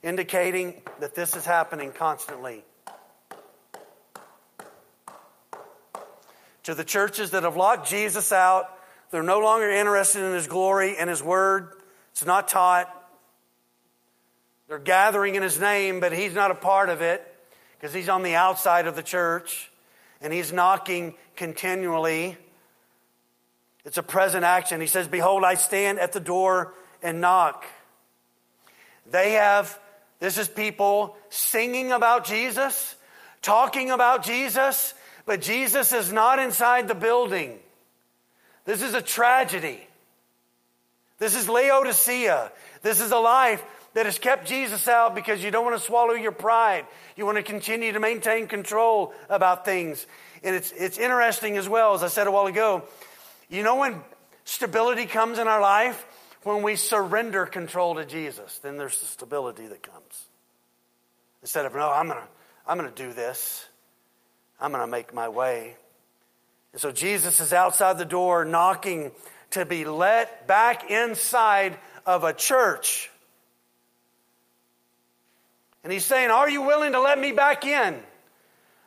indicating that this is happening constantly. To the churches that have locked Jesus out, they're no longer interested in his glory and his word. It's not taught. They're gathering in his name, but he's not a part of it because he's on the outside of the church and he's knocking continually. It's a present action. He says, Behold, I stand at the door and knock. They have, this is people singing about Jesus, talking about Jesus, but Jesus is not inside the building. This is a tragedy. This is Laodicea. This is a life that has kept Jesus out because you don't want to swallow your pride. You want to continue to maintain control about things. And it's, it's interesting as well, as I said a while ago, you know when stability comes in our life? When we surrender control to Jesus, then there's the stability that comes. Instead of, no, I'm going to I'm going to do this, I'm going to make my way. And so Jesus is outside the door knocking to be let back inside of a church. And he's saying, Are you willing to let me back in?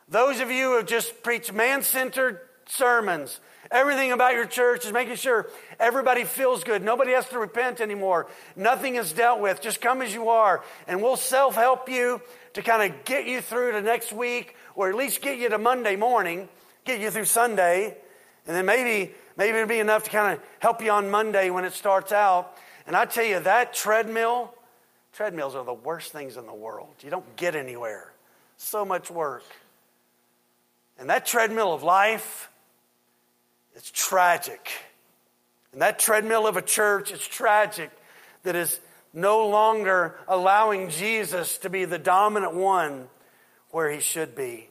Those of you who have just preached man centered sermons, everything about your church is making sure everybody feels good. Nobody has to repent anymore. Nothing is dealt with. Just come as you are, and we'll self help you to kind of get you through to next week, or at least get you to Monday morning, get you through Sunday, and then maybe maybe it'll be enough to kind of help you on Monday when it starts out. And I tell you, that treadmill, treadmills are the worst things in the world. You don't get anywhere. So much work. And that treadmill of life, it's tragic. And that treadmill of a church, it's tragic that is no longer allowing Jesus to be the dominant one where he should be.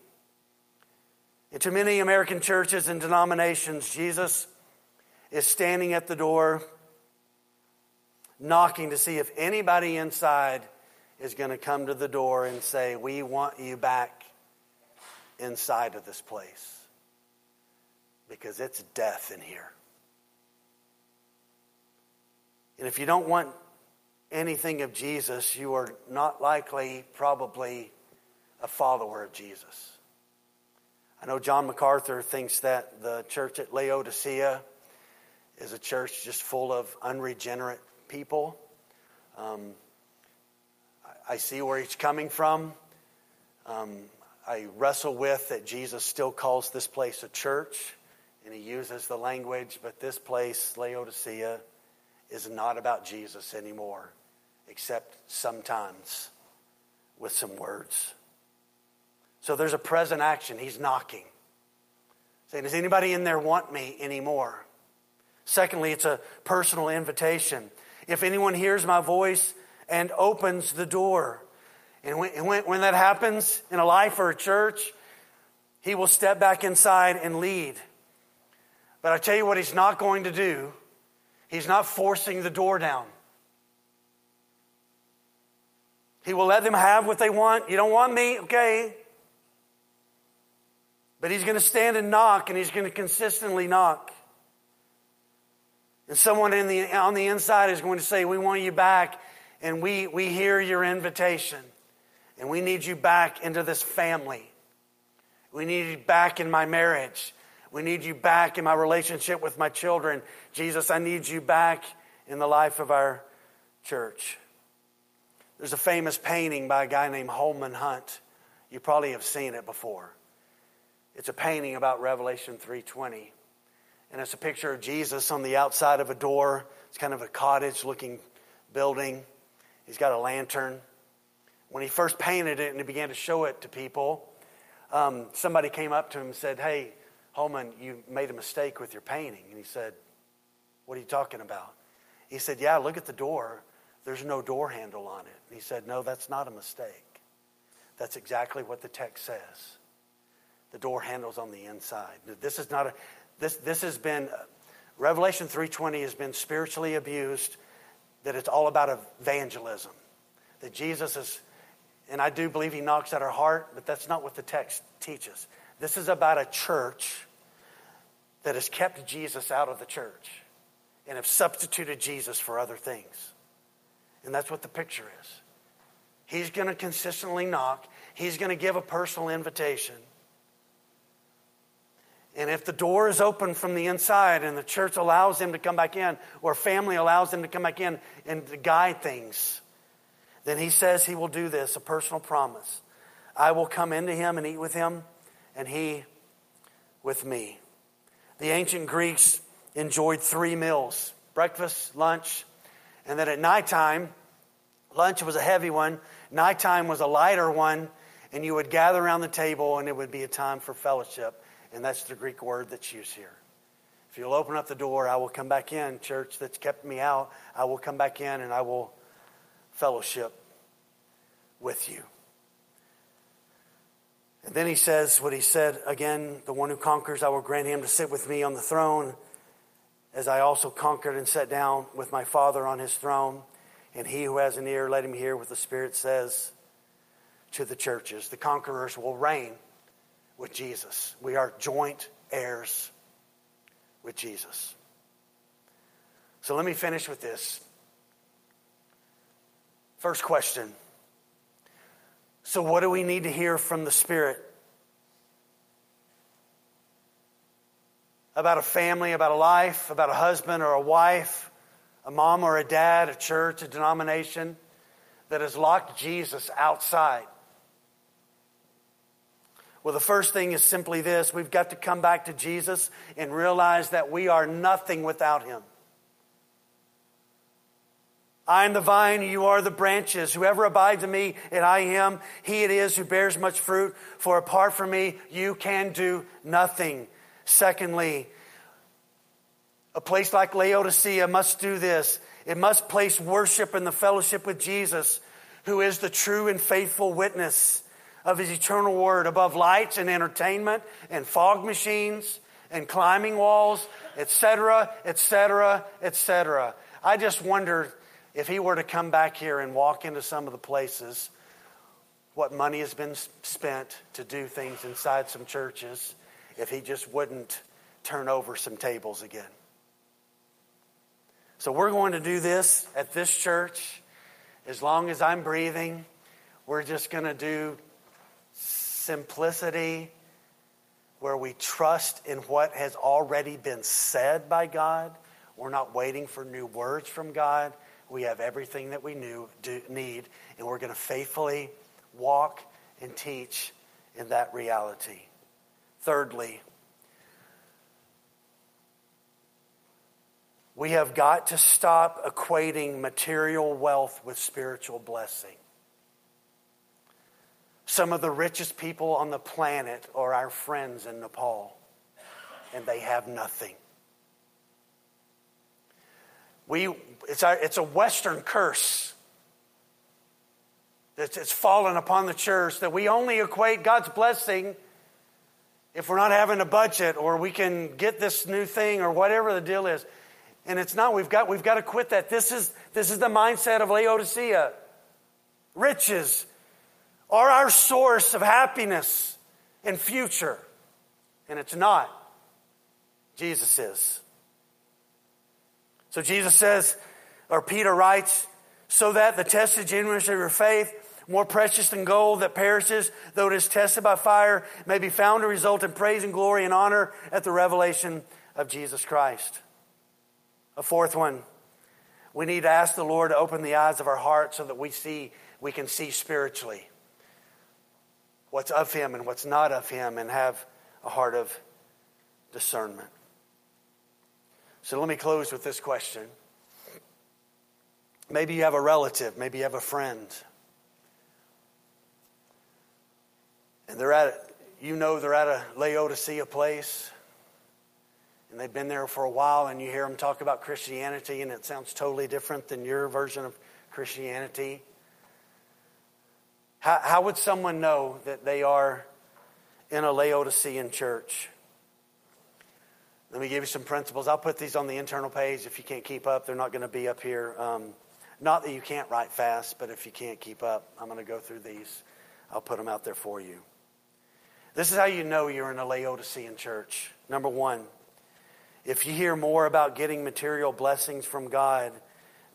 And to many American churches and denominations, Jesus is standing at the door, knocking to see if anybody inside is going to come to the door and say, We want you back inside of this place because it's death in here. And if you don't want anything of Jesus, you are not likely, probably, a follower of Jesus. I know John MacArthur thinks that the church at Laodicea is a church just full of unregenerate people. Um, I see where he's coming from. Um, I wrestle with that Jesus still calls this place a church, and he uses the language, but this place, Laodicea, is not about Jesus anymore, except sometimes with some words. So there's a present action. He's knocking, saying, Does anybody in there want me anymore? Secondly, it's a personal invitation. If anyone hears my voice and opens the door, and when, when, when that happens in a life or a church, he will step back inside and lead. But I tell you what, he's not going to do. He's not forcing the door down. He will let them have what they want. You don't want me? Okay. But he's going to stand and knock, and he's going to consistently knock. And someone the, on the inside is going to say, We want you back, and we, we hear your invitation. And we need you back into this family. We need you back in my marriage. We need you back in my relationship with my children. Jesus, I need you back in the life of our church. There's a famous painting by a guy named Holman Hunt. You probably have seen it before. It's a painting about Revelation 3:20. And it's a picture of Jesus on the outside of a door. It's kind of a cottage looking building. He's got a lantern when he first painted it and he began to show it to people, um, somebody came up to him and said, Hey, Holman, you made a mistake with your painting. And he said, What are you talking about? He said, Yeah, look at the door. There's no door handle on it. And he said, No, that's not a mistake. That's exactly what the text says. The door handle's on the inside. This is not a, this, this has been, uh, Revelation 3.20 has been spiritually abused, that it's all about evangelism. That Jesus is and I do believe he knocks at our heart, but that's not what the text teaches. This is about a church that has kept Jesus out of the church and have substituted Jesus for other things. And that's what the picture is. He's going to consistently knock, he's going to give a personal invitation. And if the door is open from the inside and the church allows him to come back in, or family allows him to come back in and to guide things, then he says he will do this, a personal promise. I will come into him and eat with him, and he with me. The ancient Greeks enjoyed three meals breakfast, lunch, and then at nighttime, lunch was a heavy one, nighttime was a lighter one, and you would gather around the table and it would be a time for fellowship. And that's the Greek word that's used here. If you'll open up the door, I will come back in, church that's kept me out. I will come back in and I will fellowship with you. And then he says what he said again the one who conquers, I will grant him to sit with me on the throne, as I also conquered and sat down with my Father on his throne. And he who has an ear, let him hear what the Spirit says to the churches. The conquerors will reign with Jesus. We are joint heirs with Jesus. So let me finish with this. First question. So, what do we need to hear from the Spirit? About a family, about a life, about a husband or a wife, a mom or a dad, a church, a denomination that has locked Jesus outside well, the first thing is simply this we've got to come back to Jesus and realize that we are nothing without him. I am the vine, you are the branches. Whoever abides in me and I him, he it is who bears much fruit. For apart from me, you can do nothing. Secondly, a place like Laodicea must do this. It must place worship in the fellowship with Jesus, who is the true and faithful witness of His eternal Word above lights and entertainment and fog machines and climbing walls, etc., etc., etc. I just wonder if He were to come back here and walk into some of the places, what money has been spent to do things inside some churches, if He just wouldn't turn over some tables again. So we're going to do this at this church. As long as I'm breathing, we're just going to do simplicity, where we trust in what has already been said by God. We're not waiting for new words from God. We have everything that we knew, do, need, and we're going to faithfully walk and teach in that reality. Thirdly, we have got to stop equating material wealth with spiritual blessing. Some of the richest people on the planet are our friends in Nepal, and they have nothing. We, it's, our, it's a Western curse that's it's fallen upon the church that we only equate God's blessing if we're not having a budget or we can get this new thing or whatever the deal is. And it's not, we've got, we've got to quit that. This is, this is the mindset of Laodicea. Riches, are our source of happiness and future. And it's not. Jesus is. So Jesus says, or Peter writes, so that the tested genuineness of your faith, more precious than gold that perishes, though it is tested by fire, may be found to result in praise and glory and honor at the revelation of Jesus Christ. A fourth one, we need to ask the Lord to open the eyes of our heart so that we see, we can see spiritually what's of him and what's not of him and have a heart of discernment. So let me close with this question. Maybe you have a relative, maybe you have a friend. And they're at, you know, they're at a Laodicea place. And they've been there for a while, and you hear them talk about Christianity, and it sounds totally different than your version of Christianity. How, how would someone know that they are in a Laodicean church? Let me give you some principles. I'll put these on the internal page. If you can't keep up, they're not going to be up here. Um, not that you can't write fast, but if you can't keep up, I'm going to go through these. I'll put them out there for you. This is how you know you're in a Laodicean church. Number one, if you hear more about getting material blessings from God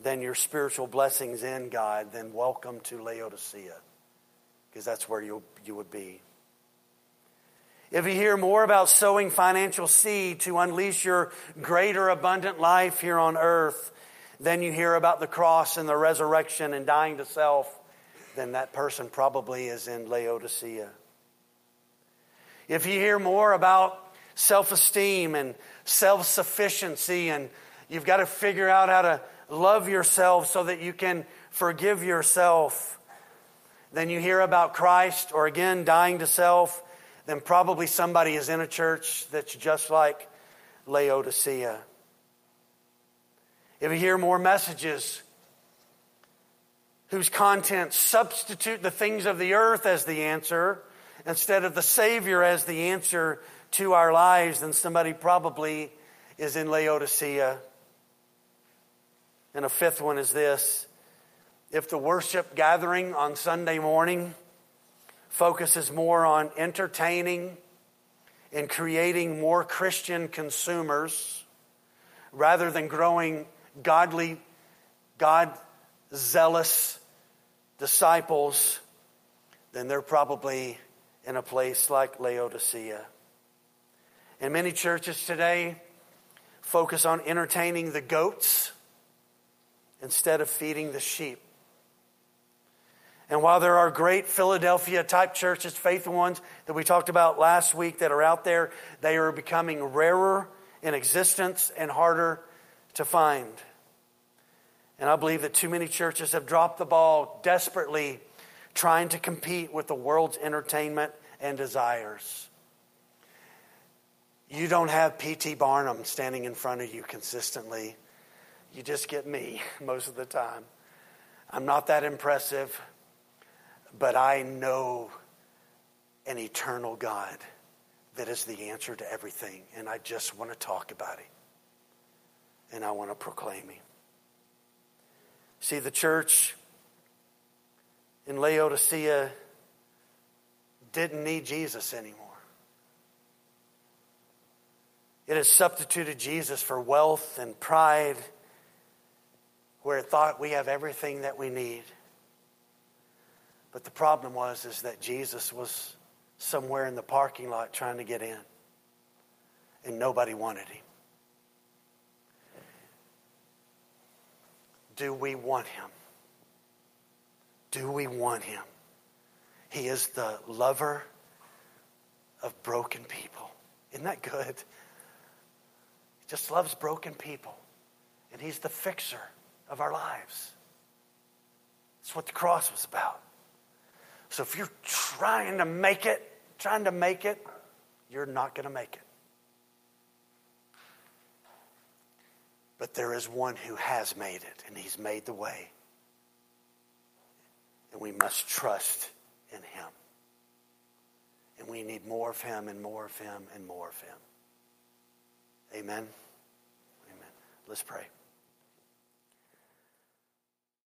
than your spiritual blessings in God, then welcome to Laodicea, because that's where you, you would be. If you hear more about sowing financial seed to unleash your greater abundant life here on earth then you hear about the cross and the resurrection and dying to self, then that person probably is in Laodicea. If you hear more about self esteem and self sufficiency, and you've got to figure out how to love yourself so that you can forgive yourself, then you hear about Christ or again dying to self, then probably somebody is in a church that's just like Laodicea. If you hear more messages whose content substitute the things of the earth as the answer instead of the Savior as the answer to our lives, then somebody probably is in Laodicea. And a fifth one is this if the worship gathering on Sunday morning focuses more on entertaining and creating more Christian consumers rather than growing godly, God zealous disciples, then they're probably in a place like Laodicea. And many churches today focus on entertaining the goats instead of feeding the sheep. And while there are great Philadelphia type churches, faithful ones that we talked about last week that are out there, they are becoming rarer in existence and harder to find. And I believe that too many churches have dropped the ball desperately trying to compete with the world's entertainment and desires. You don't have P.T. Barnum standing in front of you consistently. You just get me *laughs* most of the time. I'm not that impressive, but I know an eternal God that is the answer to everything. And I just want to talk about Him. And I want to proclaim Him. See, the church in Laodicea didn't need Jesus anymore. It has substituted Jesus for wealth and pride where it thought we have everything that we need. But the problem was is that Jesus was somewhere in the parking lot trying to get in. And nobody wanted him. Do we want him? Do we want him? He is the lover of broken people. Isn't that good? He just loves broken people. And he's the fixer of our lives. That's what the cross was about. So if you're trying to make it, trying to make it, you're not going to make it. But there is one who has made it, and he's made the way. And we must trust in him. And we need more of him and more of him and more of him. Amen. Amen. Let's pray.